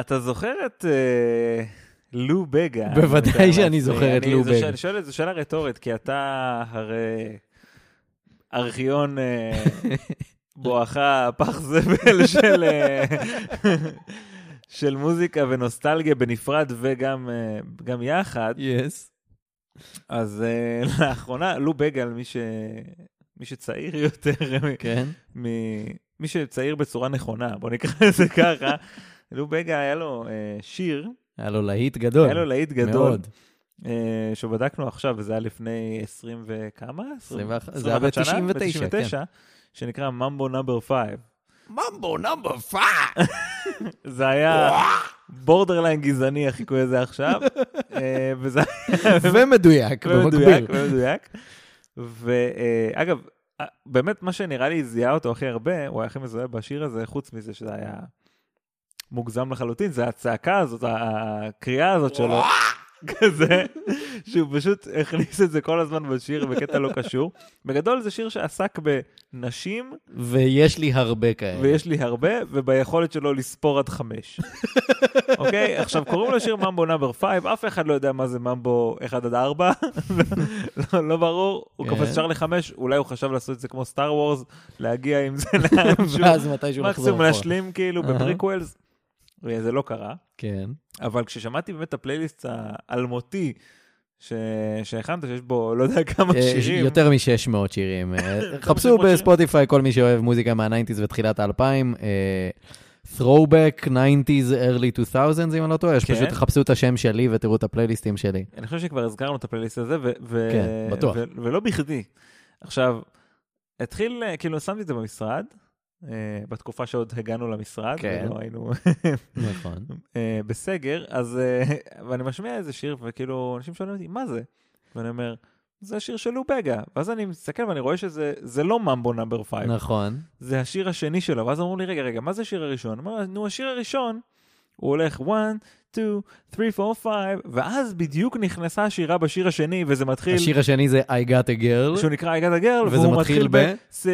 אתה זוכר את אה, לו בגה? בוודאי שאני אני- זוכר את לו בגה. אני שואל, זו שאלה רטורית, כי אתה הרי ארכיון אה, בואכה פח זבל של, אה, של מוזיקה ונוסטלגיה בנפרד וגם גם יחד. יס. אז uh, לאחרונה, לו בגל, מי, ש... מי שצעיר יותר, כן. מ... מי שצעיר בצורה נכונה, בוא נקרא לזה ככה, לו בגה היה לו אה, שיר, היה לו להיט גדול. היה לו להיט גדול, מאוד. אה, שבדקנו עכשיו, וזה היה לפני 20 וכמה? 21, זה היה 21 שנה? ב-99, ב-99, שנקרא Mambo Number 5. Mambo Number Five! זה היה borderline גזעני, החיקוי הזה עכשיו, אה, וזה היה ומדויק, ומדויק, במקביל. ומדויק. ואגב, באמת מה שנראה לי זיהה אותו הכי הרבה, הוא היה הכי מזוהה בשיר הזה, חוץ מזה שזה היה מוגזם לחלוטין, זה הצעקה הזאת, הקריאה הזאת שלו, כזה, שהוא פשוט הכניס את זה כל הזמן בשיר בקטע לא קשור. בגדול זה שיר שעסק בנשים, ויש לי הרבה כאלה. ויש לי הרבה, וביכולת שלו לספור עד חמש. אוקיי? עכשיו, קוראים לשיר ממבו נאמבר 5, אף אחד לא יודע מה זה Mambo 1 עד 4, לא, לא ברור, הוא כן. קופץ ישר לחמש, אולי הוא חשב לעשות את זה כמו Star Wars, להגיע עם זה לאנשהו, ואז מתישהו לחזור מקסימום. להשלים כאילו. ב-prequels, וזה לא קרה. כן. אבל כששמעתי באמת את הפלייליסט האלמותי, ש... שהכנת, שיש בו לא יודע כמה אה, שירים, יותר מ-600 שירים. אה, חפשו. ב-Spotify כל מי שאוהב מוזיקה מה-nineties ותחילת האלפיים. אה, throwback 90's early 2000's אם אני לא טועה, כן. פשוט תחפשו את השם שלי ותראו את הפלייליסטים שלי. אני חושב שכבר הזכרנו את הפלייליסט הזה, ו- ו- כן, בטוח. ו- ולא בכדי. עכשיו, התחיל, אה, כאילו, שמתי את זה במשרד, אה, בתקופה שעוד הגענו למשרד, כן. ולא היינו נכון. אה, בסגר, אז, אה, ואני משמיע איזה שיר, וכאילו, אנשים שואלים אותי, מה זה? ואני אומר, זה השיר של לובגה. ואז אני מסתכל ואני רואה שזה זה לא ממבו נאמבר 5, נכון. זה השיר השני שלו. ואז אמרו לי, רגע, רגע, מה זה השיר הראשון? אמרו, נו, השיר הראשון, הוא הולך 1, 2, 3, 4, 5, ואז בדיוק נכנסה השירה בשיר השני, וזה מתחיל, השיר השני זה I got a girl. שהוא נקרא I got a girl, והוא מתחיל ב- ב-6,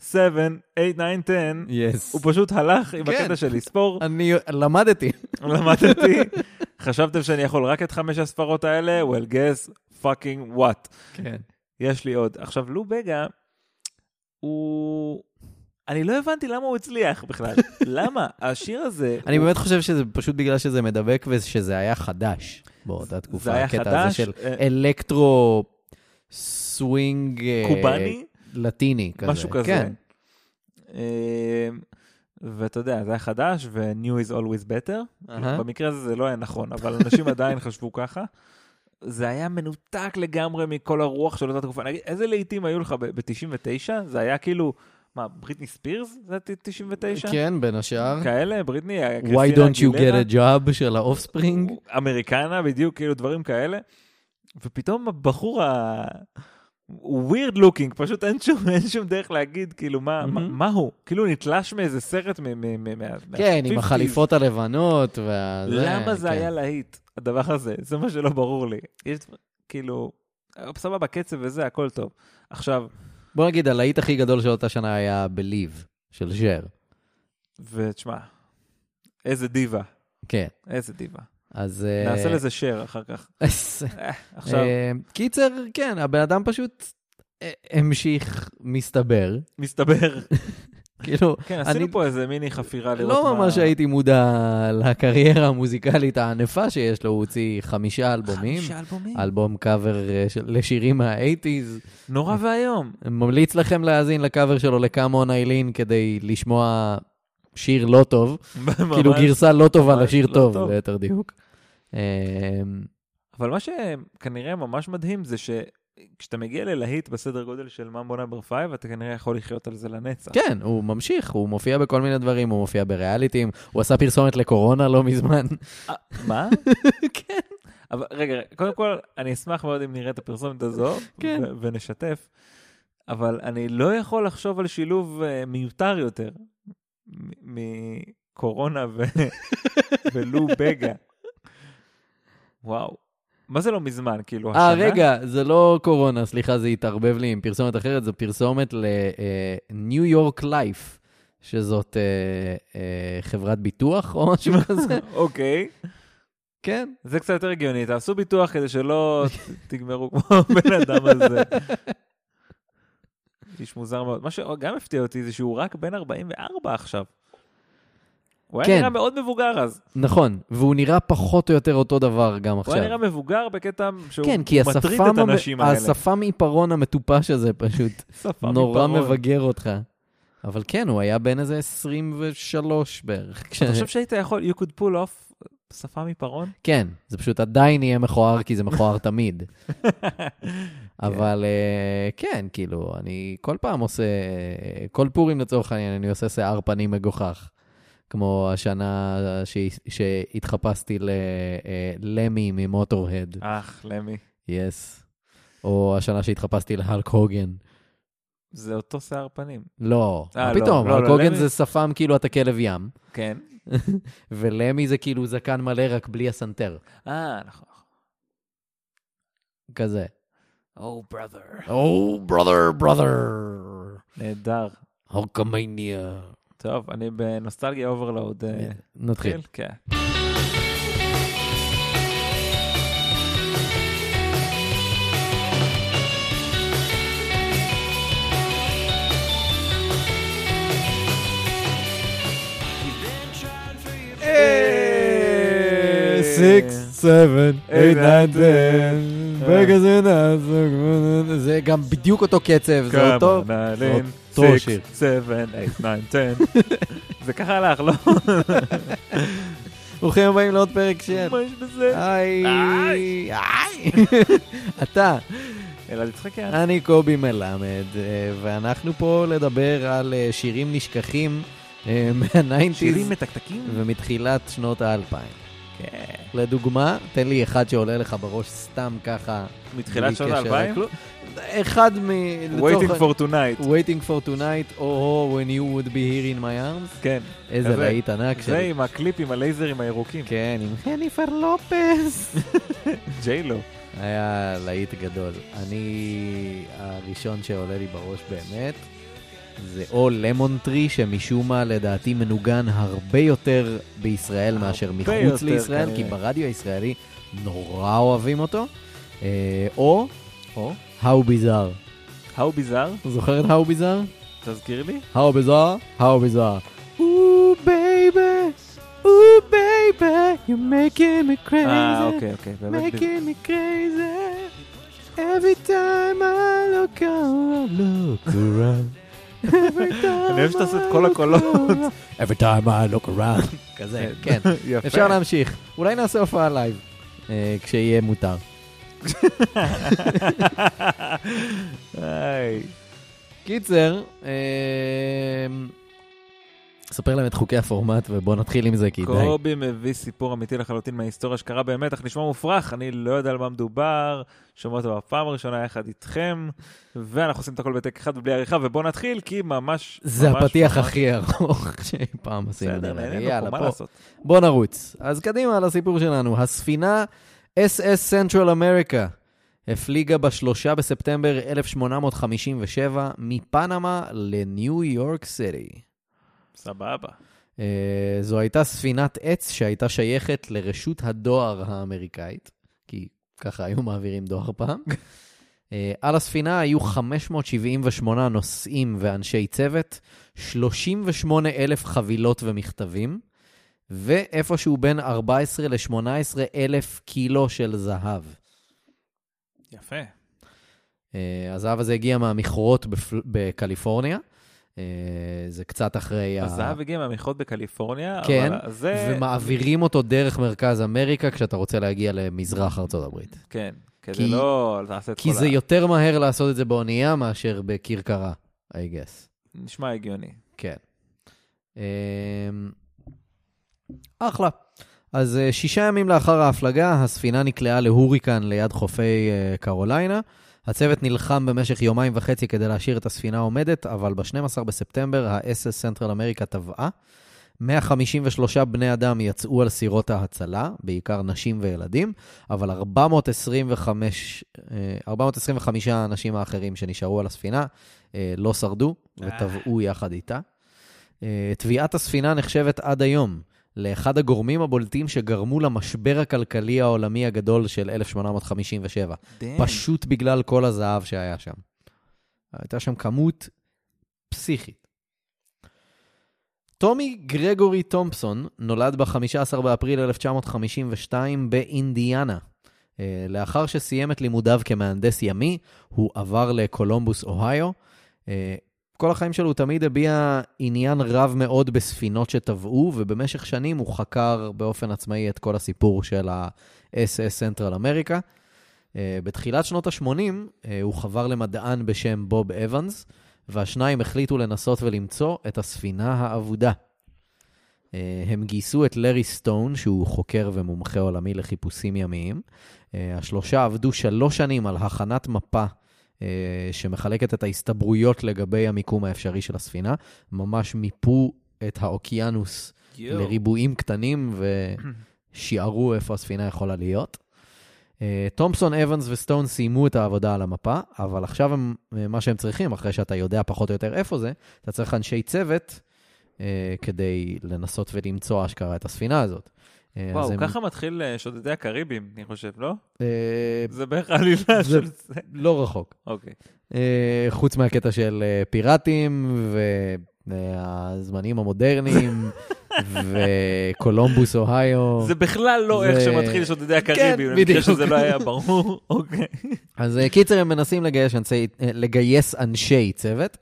7, 8, 9, 10. יס. הוא פשוט הלך עם כן. הקטע של לספור, אני למדתי. למדתי, חשבתם שאני יכול רק את חמש הספרות האלה? well, guess fucking what. כן. יש לי עוד. עכשיו, לו בגה, הוא... אני לא הבנתי למה הוא הצליח בכלל. למה? השיר הזה... אני באמת חושב שזה פשוט בגלל שזה מדבק ושזה היה חדש באותה תקופה. זה היה הקטע הזה חדש, של אה, electro swing אה, קובאני, לטיני כזה. משהו כזה. כן. אה, ואתה יודע, זה היה חדש, ו-new is always better. במקרה הזה זה לא היה נכון, אבל אנשים עדיין חשבו ככה. זה היה מנותק לגמרי מכל הרוח של אותה תקופה. נגיד, איזה להיטים היו לך ב-99? זה היה כאילו, מה, בריטני ספירס? זה 99? כן, בין השאר. כאלה, בריטני, Why קריסטינה don't you get a job של האופספרינג? אמריקנה, בדיוק, כאילו דברים כאלה. ופתאום הבחור ה... הוא weird looking, פשוט אין שום, אין שום דרך להגיד, כאילו, מה, מה, מהמם. מה הוא? כאילו הוא נתלש מאיזה סרט מ... מ, מ, מה- כן, עם מה- 50s. החליפות הלבנות וה... למה זה כן. היה להיט, הדבר הזה? זה מה שלא ברור לי. יש, כאילו, סבבה, קצב וזה, הכל טוב. עכשיו, בוא נגיד, הלהיט הכי גדול של אותה שנה היה Believe, של שר. ותשמע, איזה דיבה, כן, איזה דיבה. אז... אה, נעשה לזה share אחר כך. אה, עכשיו, אה, קיצר, כן, הבן אדם פשוט אה, המשיך, מסתבר. מסתבר, כאילו, כן, עשינו אני- פה איזה מיני חפירה לראות לא מה... ממש הייתי מודע לקריירה המוזיקלית הענפה שיש לו, הוא הוציא חמישה אלבומים. חמישה אלבומים. אלבום קאבר אה, של- לשירים מה-80's. נורא ואיום. ממליץ לכם להאזין לקאבר שלו לקאמון איילין כדי לשמוע שיר לא טוב, כאילו ממש. גרסה לא טובה לשיר לא טוב, טוב. ליתר דיוק. אה, אבל מה שכנראה ממש מדהים זה שכשאתה מגיע ללהיט בסדר גודל של ממבו נאמבר 5, אתה כנראה יכול לחיות על זה לנצח. כן, הוא ממשיך, הוא מופיע בכל מיני דברים, הוא מופיע בריאליטים, הוא עשה פרסומת לקורונה לא מזמן. אה, מה? כן. אבל רגע, קודם כל, אני אשמח מאוד אם נראה את הפרסומת הזו, כן. ונשתף, אבל אני לא יכול לחשוב על שילוב uh, מיותר יותר מקורונה ולו בגה. וואו. מה זה לא מזמן? כאילו, השנה? אה, רגע, זה לא קורונה, סליחה, זה התערבב לי עם פרסומת אחרת, זו פרסומת לניו יורק לייף. שזאת אה, אה, חברת ביטוח או משהו כזה. אוקיי. כן. זה קצת יותר הגיוני, תעשו ביטוח כדי שלא תגמרו כמו הבן אדם הזה. איש מוזר מאוד. מה שגם הפתיע אותי זה שהוא רק בן 44 עכשיו. הוא היה כן. נראה מאוד מבוגר אז. נכון, והוא נראה פחות או יותר אותו דבר גם הוא עכשיו. היה נראה מבוגר בקטע שהוא כן, כי מטריד את הנשים המ... האלה. השפם עיפרון המטופש הזה פשוט נורא עיפרון. מבגר אותך. אבל כן, הוא היה בן איזה 23 בערך. אתה חושב שהיית יכול, you could pull off שפם עיפרון? כן, זה פשוט עדיין יהיה מכוער, כי זה מכוער תמיד. אבל אה, כן, כאילו, אני כל פעם עושה, כל פורים לצורך העניין, אני עושה שיער פנים מגוחך. כמו השנה שה- שהתחפשתי ללמי ממוטורהד, אך, למי. יס. או השנה שהתחפשתי להלק הוגן. זה אותו שיער פנים. לא, אה, מה לא, פתאום, לא, הלק לא, הוגן זה שפם כאילו אתה כלב ים, כן. ולמי זה כאילו זקן מלא רק בלי הסנטר. אה, נכון. כזה. Oh, brother. Oh, brother, brother. נהדר. Hulkamania. טוב, אני בנוסטלגיה overload. אה, נתחיל. כן. Six, seven, eight, nine, ten. אה. זה גם בדיוק אותו קצב, זה אותו... נעלין, אותו שיר. 6, 7, 8, 9, 10. זה ככה הלך, לא? ברוכים הבאים לעוד פרק של... מה יש בזה? היי. אתה, אלעד יצחקיאן. אני קובי מלמד, אה, ואנחנו פה לדבר על אה, שירים נשכחים אה, שירים מה-nineties מתקתקים? ומתחילת שנות האלפיים. כן. לדוגמה, תן לי אחד שעולה לך בראש סתם ככה. מתחילת שנות האלפיים? אחד מ... Waiting for tonight. Waiting for tonight, או When you would be here in my arms. כן. איזה. להיט ענק זה שלי. עם הקליפ עם הלייזרים הירוקים. כן, עם חניפר לופס. ג'יילו. היה להיט גדול. אני, הראשון שעולה לי בראש באמת, זה או למון טרי, שמשום מה לדעתי מנוגן הרבה יותר בישראל מאשר מחוץ יותר, לישראל, כי. ברדיו הישראלי נורא אוהבים אותו. אה, או או? How Bizarre. How bizarre? זוכר את How Bizarre? תזכיר לי. How bizarre, how bizarre. Ooh, baby, ooh, baby, you're making me crazy. אה, אוקיי, אוקיי. באמת making me crazy. Every time I look around, look around. Every time אני אוהב שאתה עושה את I כל look הקולות. around. Every time I look around. כזה, כן. אפשר להמשיך. אולי נעשה הופעה לייב, אה, כשיהיה מותר. היי. קיצר, אה, ספר להם את חוקי הפורמט ובוא נתחיל עם זה, כי די. קובי מביא סיפור אמיתי לחלוטין מההיסטוריה שקרה באמת, אך נשמע מופרך, אני לא יודע על מה מדובר, שומע אותו בפעם הראשונה יחד איתכם, ואנחנו עושים את הכל בטק אחד ובלי עריכה, ובואו נתחיל, כי ממש... זה ממש, הפתיח ממש- הכי ארוך שאי פעם עשינו. בסדר. נהנינו פה, מה. לעשות? בוא נרוץ. אז קדימה לסיפור שלנו. הספינה SS Central America הפליגה ב-3 בספטמבר 1857 מפנמה לניו יורק סיטי. סבבה. Uh, זו הייתה ספינת עץ שהייתה שייכת לרשות הדואר האמריקאית, כי ככה היו מעבירים דואר פעם. uh, על הספינה היו 578 נוסעים ואנשי צוות, 38 אלף חבילות ומכתבים, ואיפשהו בין 14 ל-18 אלף קילו של זהב. יפה. Uh, הזהב הזה הגיע מהמכרות בפל... בקליפורניה. Uh, זה קצת אחרי... ה- הזהב הגיע מהמכרות בקליפורניה, כן, אבל זה... ומעבירים אותו דרך מרכז אמריקה כשאתה רוצה להגיע למזרח הברית. כן, כדי כי- לא לעשות את כי כל זה ה... יותר מהר לעשות את זה באונייה מאשר בכרכרה, I guess. נשמע הגיוני. כן. אחלה. אז אה, שישה ימים לאחר ההפלגה, הספינה נקלעה להוריקן ליד חופי אה, קרוליינה. הצוות נלחם במשך יומיים וחצי כדי להשאיר את הספינה עומדת, אבל ב-12 בספטמבר ה-SS סנטרל אמריקה טבעה. 153 בני אדם יצאו על סירות ההצלה, בעיקר נשים וילדים, אבל 425, אה, 425 האנשים האחרים שנשארו על הספינה אה, לא שרדו וטבעו יחד איתה. אה, טביעת הספינה נחשבת עד היום לאחד הגורמים הבולטים שגרמו למשבר הכלכלי העולמי הגדול של 1857. פשוט בגלל כל הזהב שהיה שם. הייתה שם כמות פסיכית. טומי גרגורי תומפסון נולד ב-15 באפריל 1952 באינדיאנה. אה, לאחר שסיים את לימודיו כמהנדס ימי, הוא עבר לקולומבוס, אוהיו. אה, כל החיים שלו הוא תמיד הביע עניין רב מאוד בספינות שטבעו, ובמשך שנים הוא חקר באופן עצמאי את כל הסיפור של ה-SS סנטרל אמריקה. בתחילת שנות ה-80 הוא חבר למדען בשם בוב אבנס, והשניים החליטו לנסות ולמצוא את הספינה האבודה. הם גייסו את לארי סטון, שהוא חוקר ומומחה עולמי לחיפושים ימיים. השלושה עבדו שלוש שנים על הכנת מפה שמחלקת את ההסתברויות לגבי המיקום האפשרי של הספינה. ממש מיפו את האוקיינוס יו. לריבועים קטנים ושיערו איפה הספינה יכולה להיות. תומפסון, אבנס וסטון סיימו את העבודה על המפה, אבל עכשיו הם, מה שהם צריכים, אחרי שאתה יודע פחות או יותר איפה זה, אתה צריך אנשי צוות אה, כדי לנסות ולמצוא אשכרה את הספינה הזאת. וואו, ככה הם... מתחיל שודדי הקריבים, אני חושב, לא? אה, זה בערך עלילה של זה. לא רחוק. אוקיי. אה, חוץ מהקטע של אה, פיראטים והזמנים המודרניים. וקולומבוס, אוהיו. זה בכלל לא איך שמתחיל שודדי הקריבים, כן, בדיוק. שזה לא היה ברור, אוקיי. אז קיצר, הם מנסים לגייס אנשי צוות.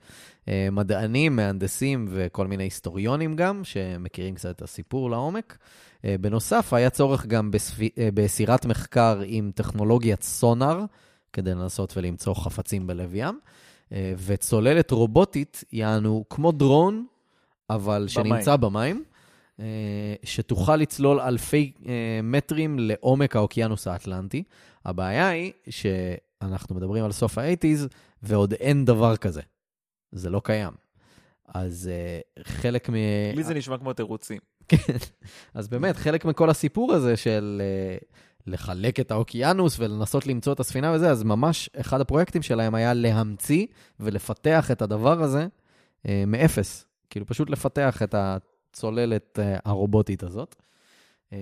מדענים, מהנדסים וכל מיני היסטוריונים גם, שמכירים קצת את הסיפור לעומק. אה, בנוסף, היה צורך גם אה, בסירת מחקר עם טכנולוגיית סונאר, כדי לנסות ולמצוא חפצים בלב ים, אה, וצוללת רובוטית, יענו כמו דרון, אבל במים. שנמצא במים, שתוכל לצלול אלפי מטרים לעומק האוקיינוס האטלנטי. הבעיה היא שאנחנו מדברים על סוף האייטיז, ועוד אין דבר כזה. זה לא קיים. אז חלק מ... לי זה נשמע כמו תירוצים. כן, אז באמת, חלק מכל הסיפור הזה של uh, לחלק את האוקיינוס ולנסות למצוא את הספינה וזה, אז ממש אחד הפרויקטים שלהם היה להמציא ולפתח את הדבר הזה uh, מאפס. כאילו, פשוט לפתח את הצוללת uh, הרובוטית הזאת. Uh,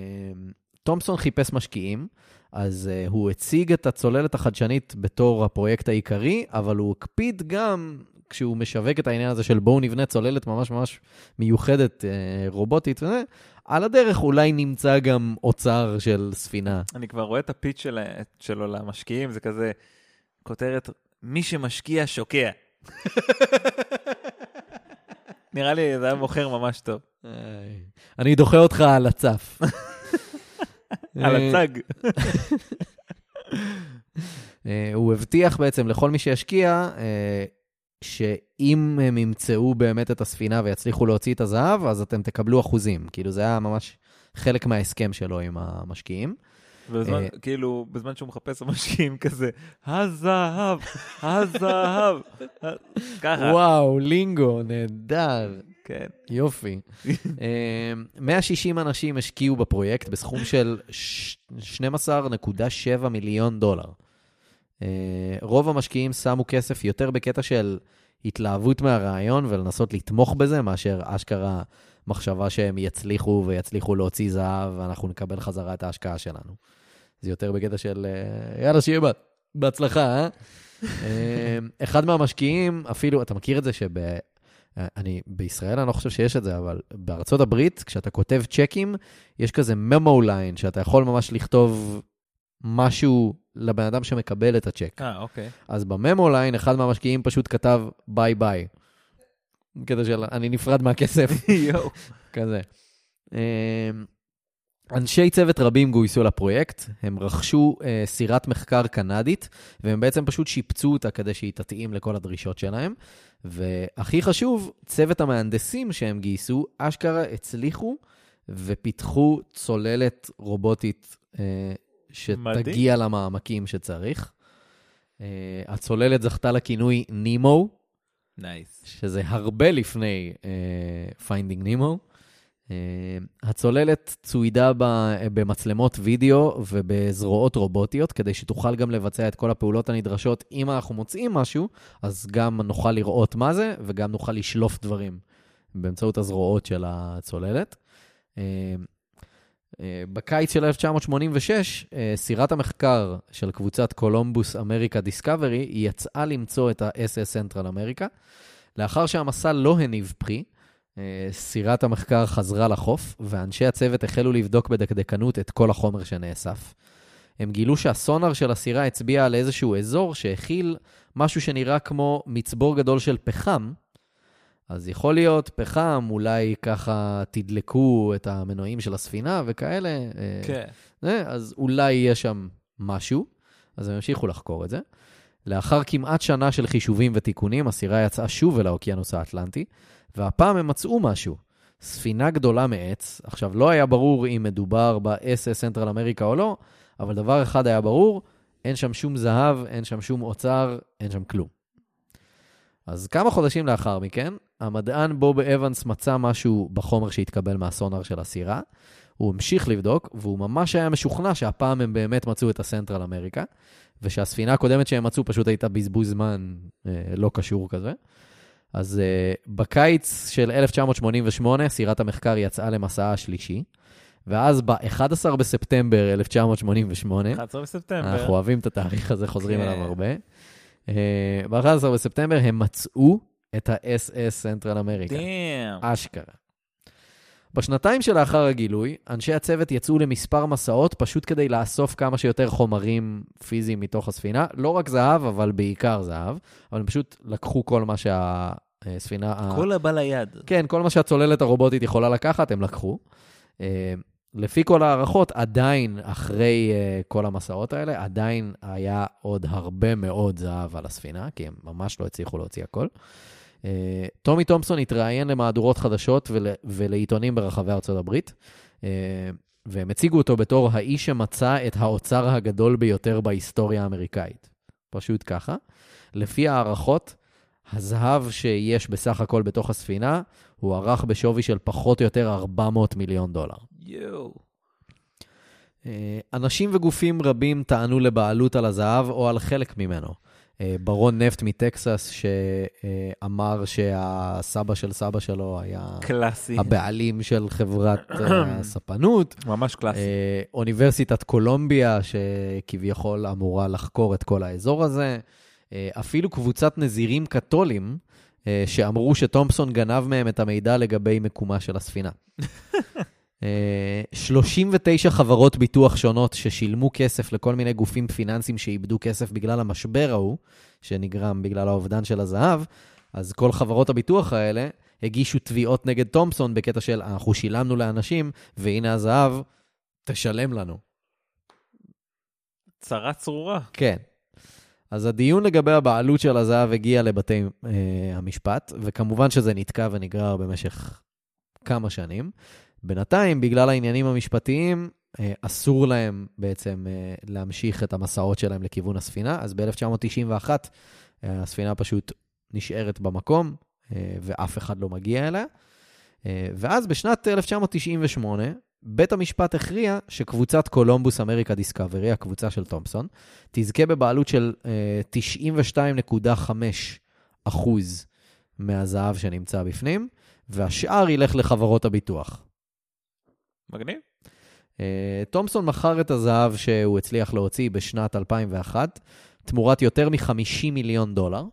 תומפסון חיפש משקיעים, אז uh, הוא הציג את הצוללת החדשנית בתור הפרויקט העיקרי, אבל הוא הקפיד גם כשהוא משווק את העניין הזה של בואו נבנה צוללת ממש ממש מיוחדת, אה, רובוטית וזה, על הדרך אולי נמצא גם אוצר של ספינה. אני כבר רואה את הפיץ של, שלו למשקיעים, זה כזה כותרת, מי שמשקיע שוקע. נראה לי זה היה מוכר ממש טוב. אני דוחה אותך על הצף. על הצג. אה, הוא הבטיח בעצם לכל מי שישקיע אה, שאם הם ימצאו באמת את הספינה ויצליחו להוציא את הזהב, אז אתם תקבלו אחוזים. כאילו, זה היה ממש חלק מההסכם שלו עם המשקיעים. ובזמן, uh, כאילו, בזמן שהוא מחפש המשקיעים כזה, הזהב, הזהב, ככה. וואו, לינגו, נהדר. כן. יופי. 160 אה, אנשים השקיעו בפרויקט בסכום של 12.7 מיליון דולר. אה, רוב המשקיעים שמו כסף יותר בקטע של התלהבות מהרעיון ולנסות לתמוך בזה, מאשר אשכרה מחשבה שהם יצליחו ויצליחו להוציא זהב ואנחנו נקבל חזרה את ההשקעה שלנו. זה יותר בקטע של אה, יאללה, שיהיה בהצלחה, אה? אה? אחד מהמשקיעים, אפילו, אתה מכיר את זה שב... אני, בישראל אני לא חושב שיש את זה, אבל בארצות הברית, כשאתה כותב צ'קים, יש כזה memo line, שאתה יכול ממש לכתוב משהו לבן אדם שמקבל את הצ'ק. אה, אוקיי. אז ב-memo line, אחד מהמשקיעים פשוט כתב bye bye. קטע של אני נפרד מהכסף. יואו. כזה. אמ, אנשי צוות רבים גויסו לפרויקט, הם רכשו אה, סירת מחקר קנדית, והם בעצם פשוט שיפצו אותה כדי שהיא תתאים לכל הדרישות שלהם. והכי חשוב, צוות המהנדסים שהם גייסו, אשכרה הצליחו ופיתחו צוללת רובוטית אה, שתגיע למעמקים שצריך. Uh, הצוללת זכתה לכינוי נימו. Nice. Nice. שזה הרבה לפני Finding אה, Nemo. אה, הצוללת צוידה ב, אה, במצלמות וידאו ובזרועות רובוטיות, כדי שתוכל גם לבצע את כל הפעולות הנדרשות. אם אנחנו מוצאים משהו, אז גם נוכל לראות מה זה, וגם נוכל לשלוף דברים באמצעות הזרועות של הצוללת. אה, בקיץ של 1986, אה, סירת המחקר של קבוצת קולומבוס אמריקה דיסקאברי יצאה למצוא את ה-SS סנטרל אמריקה. לאחר שהמסע לא הניב פרי, אה, סירת המחקר חזרה לחוף, ואנשי הצוות החלו לבדוק בדקדקנות את כל החומר שנאסף. הם גילו שהסונאר של הסירה הצביע על איזשהו אזור שהכיל משהו שנראה כמו מצבור גדול של פחם. אז יכול להיות פחם, אולי ככה תדלקו את המנועים של הספינה וכאלה. אה, כן. זה, אז אולי יש שם משהו, אז הם המשיכו לחקור את זה. לאחר כמעט שנה של חישובים ותיקונים, הסירה יצאה שוב אל האוקיינוס האטלנטי, והפעם הם מצאו משהו. ספינה גדולה מעץ, עכשיו לא היה ברור אם מדובר ב-SS סנטרל אמריקה או לא, אבל דבר אחד היה ברור, אין שם שום זהב, אין שם שום אוצר, אין שם כלום. אז כמה חודשים לאחר מכן, המדען בוב אבנס מצא משהו בחומר שהתקבל מהסונאר של הסירה. הוא המשיך לבדוק, והוא ממש היה משוכנע שהפעם הם באמת מצאו את הסנטרל אמריקה, ושהספינה הקודמת שהם מצאו פשוט הייתה בזבוז זמן אה, לא קשור כזה. אז אה, בקיץ של 1988, סירת המחקר יצאה למסעה השלישי, ואז ב-11 בספטמבר 1988, 11 בספטמבר. אנחנו אוהבים את התאריך הזה, חוזרים כן. אליו הרבה. אה, ב-11 בספטמבר הם מצאו את ה-SS סנטרל אמריקה. דאם. אשכרה. בשנתיים שלאחר הגילוי, אנשי הצוות יצאו למספר מסעות פשוט כדי לאסוף כמה שיותר חומרים פיזיים מתוך הספינה. לא רק זהב, אבל בעיקר זהב. אבל הם פשוט לקחו כל מה שהספינה... ה- כל הבא ליד. כן, כל מה שהצוללת הרובוטית יכולה לקחת, הם לקחו. אה, לפי כל ההערכות, עדיין, אחרי אה, כל המסעות האלה, עדיין היה עוד הרבה מאוד זהב על הספינה, כי הם ממש לא הצליחו להוציא הכל. אה, טומי תומפסון התראיין למהדורות חדשות ול, ולעיתונים ברחבי ארצות הברית, אה, והם הציגו אותו בתור האיש שמצא את האוצר הגדול ביותר בהיסטוריה האמריקאית. פשוט ככה. לפי הערכות, הזהב שיש בסך הכל בתוך הספינה הוערך בשווי של פחות או יותר 400 מיליון דולר. יואו. אה, אנשים וגופים רבים טענו לבעלות על הזהב או על חלק ממנו. אה, ברון נפט מטקסס שאמר שהסבא של סבא שלו היה קלאסי. הבעלים של חברת אה, הספנות. ממש קלאסי. אה, אוניברסיטת קולומביה, שכביכול אמורה לחקור את כל האזור הזה. אפילו קבוצת נזירים קתולים, שאמרו שתומפסון גנב מהם את המידע לגבי מקומה של הספינה. אה, 39 חברות ביטוח שונות ששילמו כסף לכל מיני גופים פיננסיים שאיבדו כסף בגלל המשבר ההוא, שנגרם בגלל האובדן של הזהב, אז כל חברות הביטוח האלה הגישו תביעות נגד תומפסון בקטע של אנחנו שילמנו לאנשים, והנה הזהב, תשלם לנו. צרה צרורה. כן. אז הדיון לגבי הבעלות של הזהב הגיע לבתי אה, המשפט, וכמובן שזה נתקע ונגרר במשך כמה שנים. בינתיים, בגלל העניינים המשפטיים, אה, אסור להם בעצם אה, להמשיך את המסעות שלהם לכיוון הספינה, אז ב-1991 אה, הספינה פשוט נשארת במקום, ואף אחד לא מגיע אליה. ואז בשנת 1998, בית המשפט הכריע שקבוצת קולומבוס אמריקה דיסקאברי, הקבוצה של תומפסון, תזכה בבעלות של אה, 92.5 אחוז מהזהב שנמצא בפנים, והשאר ילך לחברות הביטוח. מגניב. אה, תומפסון מכר את הזהב שהוא הצליח להוציא בשנת 2001, תמורת יותר מ-50 מיליון דולר,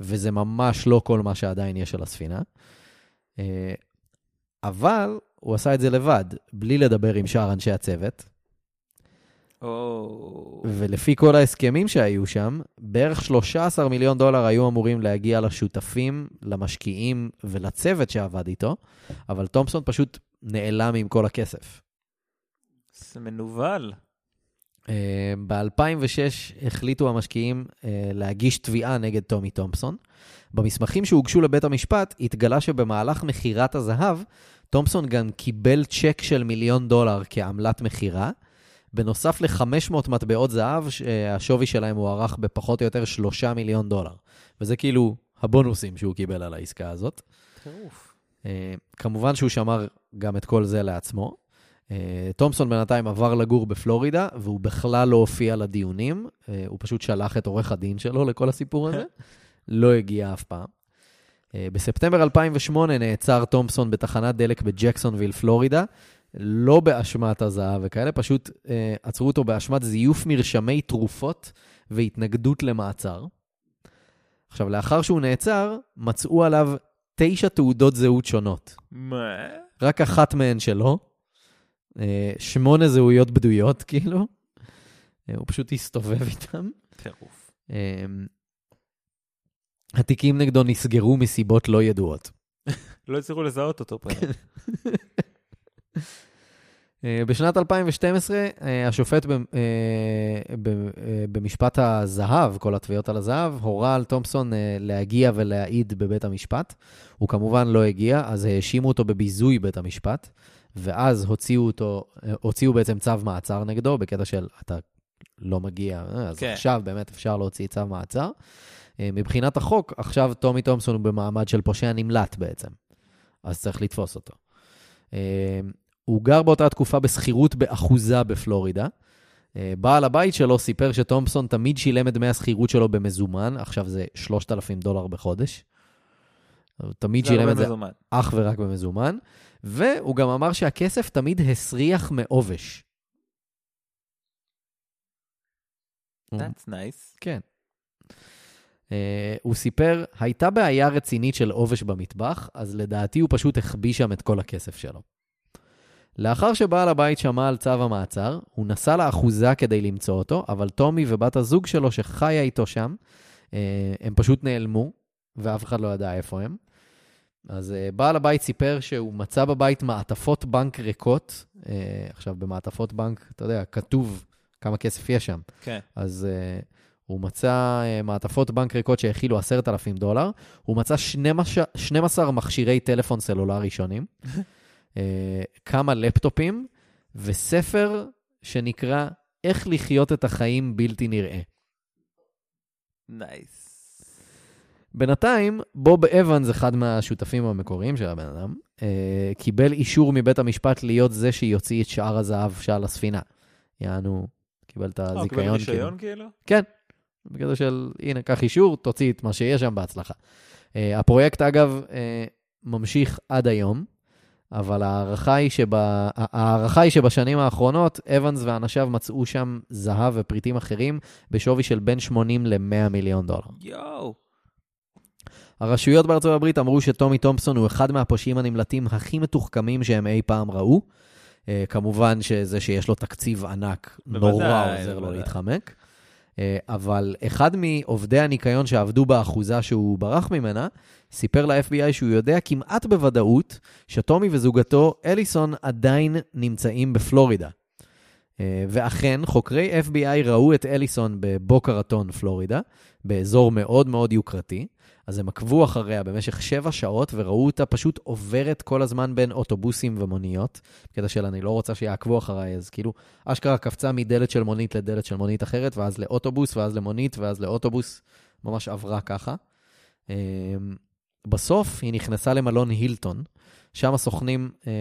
וזה ממש לא כל מה שעדיין יש על הספינה. אה, אבל הוא עשה את זה לבד, בלי לדבר עם שאר אנשי הצוות, או... ולפי כל ההסכמים שהיו שם, בערך 13 מיליון דולר היו אמורים להגיע לשותפים, למשקיעים ולצוות שעבד איתו, אבל תומפסון פשוט נעלם עם כל הכסף. זה מנוול. ב-2006 החליטו המשקיעים אה, להגיש תביעה נגד טומי תומפסון. במסמכים שהוגשו לבית המשפט התגלה שבמהלך מכירת הזהב, תומפסון גם קיבל צ'ק של מיליון דולר כעמלת מכירה, בנוסף ל-500 מטבעות זהב, שהשווי שלהם הוערך בפחות או יותר 3 מיליון דולר. וזה כאילו הבונוסים שהוא קיבל על העסקה הזאת. טירוף. אה, כמובן שהוא שמר גם את כל זה לעצמו. אה, תומפסון בינתיים עבר לגור בפלורידה, והוא בכלל לא הופיע לדיונים, אה, הוא פשוט שלח את עורך הדין שלו לכל הסיפור הזה, לא הגיע אף פעם. בספטמבר 2008 נעצר תומפסון בתחנת דלק בג'קסונוויל, פלורידה, לא באשמת הזהב וכאלה, פשוט אה, עצרו אותו באשמת זיוף מרשמי תרופות והתנגדות למעצר. עכשיו, לאחר שהוא נעצר, מצאו עליו תשע תעודות זהות שונות. מה? רק אחת מהן שלו, אה, שמונה זהויות בדויות, כאילו. אה, הוא פשוט הסתובב איתם. טירוף. אה, התיקים נגדו נסגרו מסיבות לא ידועות. לא הצליחו לזהות אותו פה. אה, בשנת 2012, אה, השופט אה, במשפט הזהב, כל התביעות על הזהב, הורה על תומפסון להגיע ולהעיד בבית המשפט. הוא כמובן לא הגיע, אז האשימו אותו בביזוי בית המשפט, ואז הוציאו אותו, הוציאו בעצם צו מעצר נגדו, בקטע של אתה לא מגיע, אז כן. עכשיו באמת אפשר להוציא צו מעצר. מבחינת החוק, עכשיו טומי תומפסון הוא במעמד של פושע נמלט בעצם, אז צריך לתפוס אותו. הוא גר באותה תקופה בשכירות באחוזה בפלורידה. אה, בעל הבית שלו סיפר שתומפסון תמיד שילם את דמי השכירות שלו במזומן, עכשיו זה 3,000 דולר בחודש. הוא תמיד שילם את זה מזומן. אך ורק במזומן, והוא גם אמר שהכסף תמיד הסריח מעובש. That's nice. כן. Uh, הוא סיפר, הייתה בעיה רצינית של עובש במטבח, אז לדעתי הוא פשוט החביא שם את כל הכסף שלו. לאחר שבעל הבית שמע על צו המעצר, הוא נסע לאחוזה כדי למצוא אותו, אבל טומי ובת הזוג שלו שחיה איתו שם, uh, הם פשוט נעלמו, ואף אחד לא ידע איפה הם. אז uh, בעל הבית סיפר שהוא מצא בבית מעטפות בנק ריקות. Uh, עכשיו, במעטפות בנק, אתה יודע, כתוב כמה כסף יש שם. כן. אז הוא מצא מעטפות בנק ריקות שהכילו 10,000 דולר, הוא מצא 12, 12 מכשירי טלפון סלולרי שונים, כמה לפטופים, וספר שנקרא איך לחיות את החיים בלתי נראה. nice. בינתיים, בוב אבנס, אחד מהשותפים המקוריים של הבן אדם, אה, קיבל אישור מבית המשפט להיות זה שיוציא את שאר הזהב שעל הספינה. יענו, קיבל את אה, קיבל הזיכיון. כאילו. רישיון כאילו? כן, בקטע של, הנה, קח אישור, תוציא את מה שיש שם בהצלחה. אה, הפרויקט, אגב, אה, ממשיך עד היום, אבל ההערכה היא, שבה, ההערכה היא שבשנים האחרונות, אבנס ואנשיו מצאו שם זהב ופריטים אחרים בשווי של בין 80 ל-100 מיליון דולר. יואו. הרשויות בארצות הברית אמרו שטומי תומפסון הוא אחד מהפושעים הנמלטים הכי מתוחכמים שהם אי פעם ראו. Uh, כמובן שזה שיש לו תקציב ענק בוודאי, נורא עוזר לו. להתחמק. Uh, אבל אחד מעובדי הניקיון שעבדו באחוזה שהוא ברח ממנה, סיפר ל-FBI שהוא יודע כמעט בוודאות שטומי וזוגתו אליסון עדיין נמצאים בפלורידה. Uh, ואכן, חוקרי FBI ראו את אליסון בבוקה רטון, פלורידה, באזור מאוד מאוד יוקרתי. אז הם עקבו אחריה במשך שבע שעות וראו אותה פשוט עוברת כל הזמן בין אוטובוסים ומוניות. בקטע של אני לא רוצה שיעקבו אחריי, אז כאילו, אשכרה קפצה מדלת של מונית לדלת של מונית אחרת, ואז לאוטובוס, ואז למונית, ואז לאוטובוס, ממש עברה ככה. אמ, בסוף היא נכנסה למלון הילטון, שם הסוכנים, אה,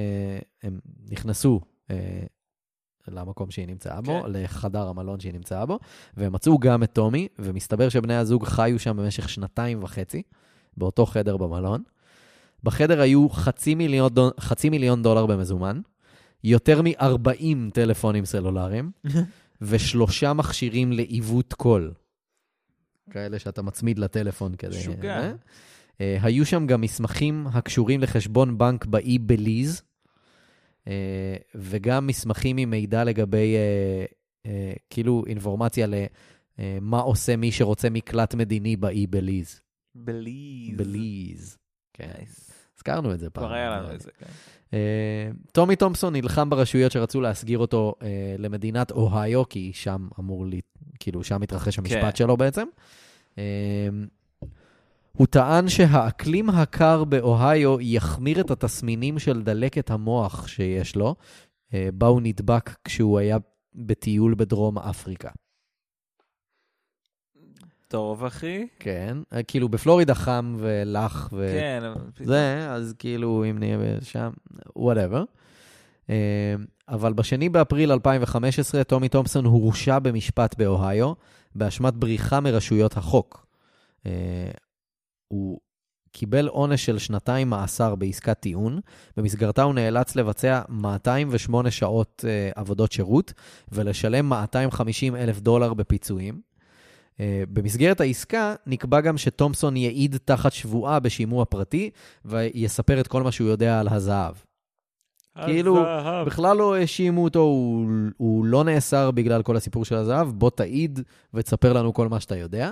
הם נכנסו אה, למקום שהיא נמצאה בו, כן. לחדר המלון שהיא נמצאה בו, והם מצאו גם את טומי, ומסתבר שבני הזוג חיו שם במשך שנתיים וחצי, באותו חדר במלון. בחדר היו חצי מיליון, דול, חצי מיליון דולר במזומן, יותר מ-40 טלפונים סלולריים, ושלושה מכשירים לעיוות קול. כאלה שאתה מצמיד לטלפון כדי... משוגע. אה? אה, היו שם גם מסמכים הקשורים לחשבון בנק באי בליז, וגם מסמכים עם מידע לגבי, אה, אה, כאילו, אינפורמציה למה עושה מי שרוצה מקלט מדיני באי בליז. בליז. בליז. כן. הזכרנו את זה פעם. כבר היה לנו את זה, כן. אה, טומי תומפסון נלחם ברשויות שרצו להסגיר אותו אה, למדינת אוהיו, כי שם אמור, לי, כאילו, שם מתרחש המשפט כן. שלו בעצם. הוא טען שהאקלים הקר באוהיו יחמיר את התסמינים של דלקת המוח שיש לו, אה, בה הוא נדבק כשהוא היה בטיול בדרום אפריקה. טוב, אחי. כן, אה, כאילו בפלורידה חם ולח ו... כן. זה, אז כאילו, אם נהיה שם, whatever. אה, אבל בשני באפריל 2015, טומי תומפסון הורשע במשפט באוהיו, באשמת בריחה מרשויות החוק. אה, הוא קיבל עונש של שנתיים מאסר בעסקת טיעון, במסגרתה הוא נאלץ לבצע 208 שעות אה, עבודות שירות ולשלם 250 אלף דולר בפיצויים. אה, במסגרת העסקה נקבע גם שתומפסון יעיד תחת שבועה בשימוע פרטי ויספר את כל מה שהוא יודע על הזהב. כאילו, הזהב. בכלל לא האשימו אותו, הוא, הוא לא נאסר בגלל כל הסיפור של הזהב, בוא תעיד ותספר לנו כל מה שאתה יודע.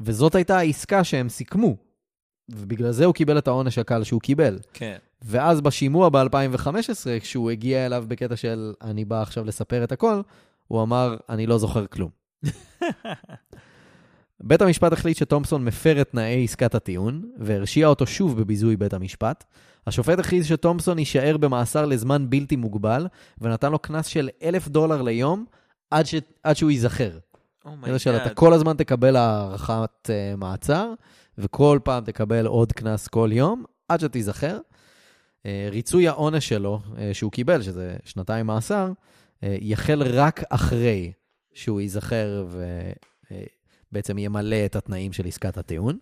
וזאת הייתה העסקה שהם סיכמו, ובגלל זה הוא קיבל את העונש הקל שהוא קיבל. כן. ואז בשימוע ב-2015, כשהוא הגיע אליו בקטע של אני בא עכשיו לספר את הכל, הוא אמר, אני לא זוכר כלום. בית המשפט החליט שתומפסון מפר את תנאי עסקת הטיעון, והרשיע אותו שוב בביזוי בית המשפט. השופט הכריז שתומפסון יישאר במאסר לזמן בלתי מוגבל, ונתן לו קנס של אלף דולר ליום עד, ש... עד שהוא ייזכר. כזה של אתה כל הזמן תקבל הארכת uh, מעצר, וכל פעם תקבל עוד קנס כל יום, עד שתיזכר. Uh, ריצוי העונש שלו, uh, שהוא קיבל, שזה שנתיים מאסר, uh, יחל רק אחרי שהוא ייזכר ובעצם ימלא את התנאים של עסקת הטיעון.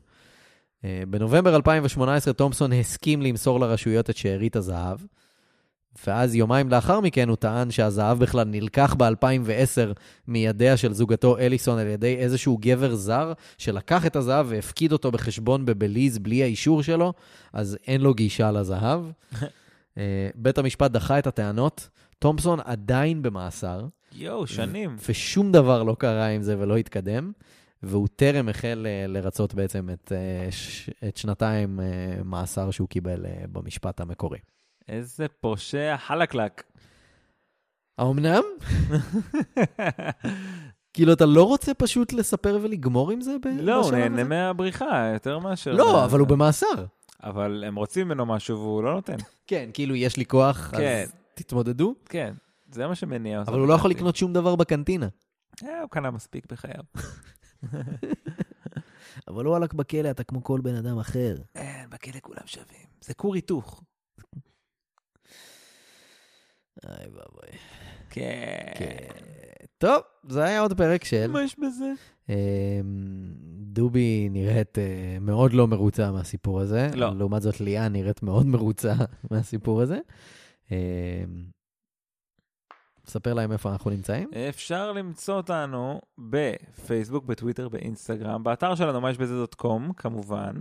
Uh, בנובמבר 2018 תומפסון הסכים למסור לרשויות את שארית הזהב, ואז יומיים לאחר מכן הוא טען שהזהב בכלל נלקח ב-2010 מידיה של זוגתו אליסון על ידי איזשהו גבר זר שלקח את הזהב והפקיד אותו בחשבון בבליז בלי האישור שלו, אז אין לו גישה לזהב. אה, בית המשפט דחה את הטענות, תומפסון עדיין במאסר, יואו, שנים. ושום דבר לא קרה עם זה ולא התקדם, והוא טרם החל אה, לרצות בעצם את, אה, את שנתיים מאסר שהוא קיבל במשפט המקורי. איזה פושע חלקלק. האמנם? כאילו, אתה לא רוצה פשוט לספר ולגמור עם זה לא, הוא נהנה? מהבריחה יותר מאשר... לא, אבל הוא במאסר. אבל הם רוצים ממנו משהו והוא לא נותן. כן, כאילו, יש לי כוח, כן. אז תתמודדו. כן, זה מה שמניע אותו. אבל הוא לא יכול. לקנות שום דבר בקנטינה. אה, הוא קנה מספיק בחייו. אבל הוא הלך בכלא, אתה כמו כל בן אדם אחר. אין, בכלא כולם שווים. זה כור היתוך. איי ואבוי. כן. טוב, זה היה עוד פרק של... מה יש בזה? אמ, דובי נראית אה, מאוד לא מרוצה מהסיפור הזה. לא. לעומת זאת, ליאן נראית מאוד מרוצה מהסיפור הזה. אמ, ספר להם איפה אנחנו נמצאים. אפשר למצוא אותנו בפייסבוק, בטוויטר, באינסטגרם, באתר שלנו, מה יש בזה דוט קום, כמובן.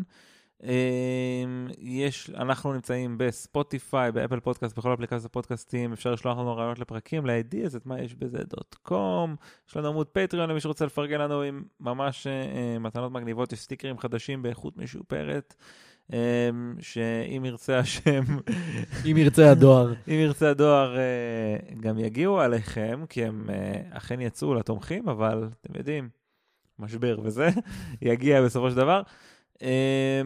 אמ, יש, אנחנו נמצאים בספוטיפיי, באפל פודקאסט, בכל אפליקציות הפודקאסטים, אפשר לשלוח לנו רעיונות לפרקים, ל-ideas את מה יש בזה דוט קום. יש לנו עמוד פטריון למי שרוצה לפרגן לנו עם ממש אה, מתנות מגניבות, יש סטיקרים חדשים באיכות משופרת, אמ, שאם ירצה השם, אם ירצה הדואר. אם ירצה הדואר אה, גם יגיעו עליכם, כי הם אה, אכן יצאו לתומכים, אבל אתם יודעים, משבר וזה, יגיע בסופו של דבר. אה,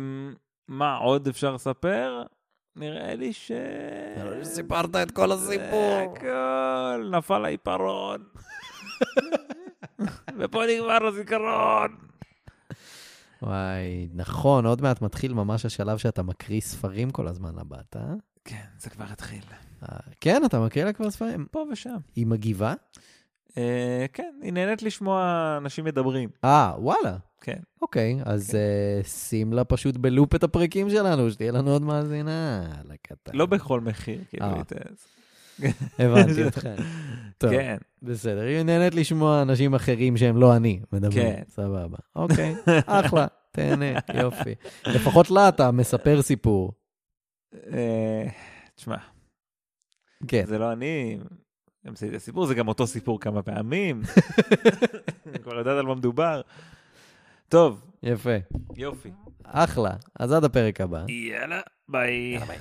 מה עוד אפשר לספר? נראה לי ש... סיפרת את כל זה הכל, נפל העיפרון. ופה נגמר הזיכרון. וואי, נכון, עוד מעט מתחיל ממש השלב שאתה מקריא ספרים כל הזמן לבת, אה? כן, זה כבר התחיל. אה, כן, אתה מקריא לה כבר ספרים. פה ושם. היא מגיבה? אה, כן, היא נהנית לשמוע אנשים מדברים. אה, וואלה. כן. אוקיי, אז כן. אה, שים לה פשוט בלופ את הפרקים שלנו, שתהיה לנו עוד מאזינה. לקטן. לא בכל מחיר, כאילו. אה. היא ת- הבנתי אותך. טוב, כן. בסדר. היא נהנית לשמוע אנשים אחרים שהם לא אני מדברים. כן. סבבה. אוקיי, אחלה, תהנה, יופי. לפחות לה אתה מספר סיפור. תשמע, כן. זה לא אני, המצאתי את הסיפור, זה גם אותו סיפור כמה פעמים. אני כבר יודעת על מה מדובר. טוב, יפה. יופי. אחלה. אז עד הפרק הבא. יאללה, ביי. יאללה, ביי.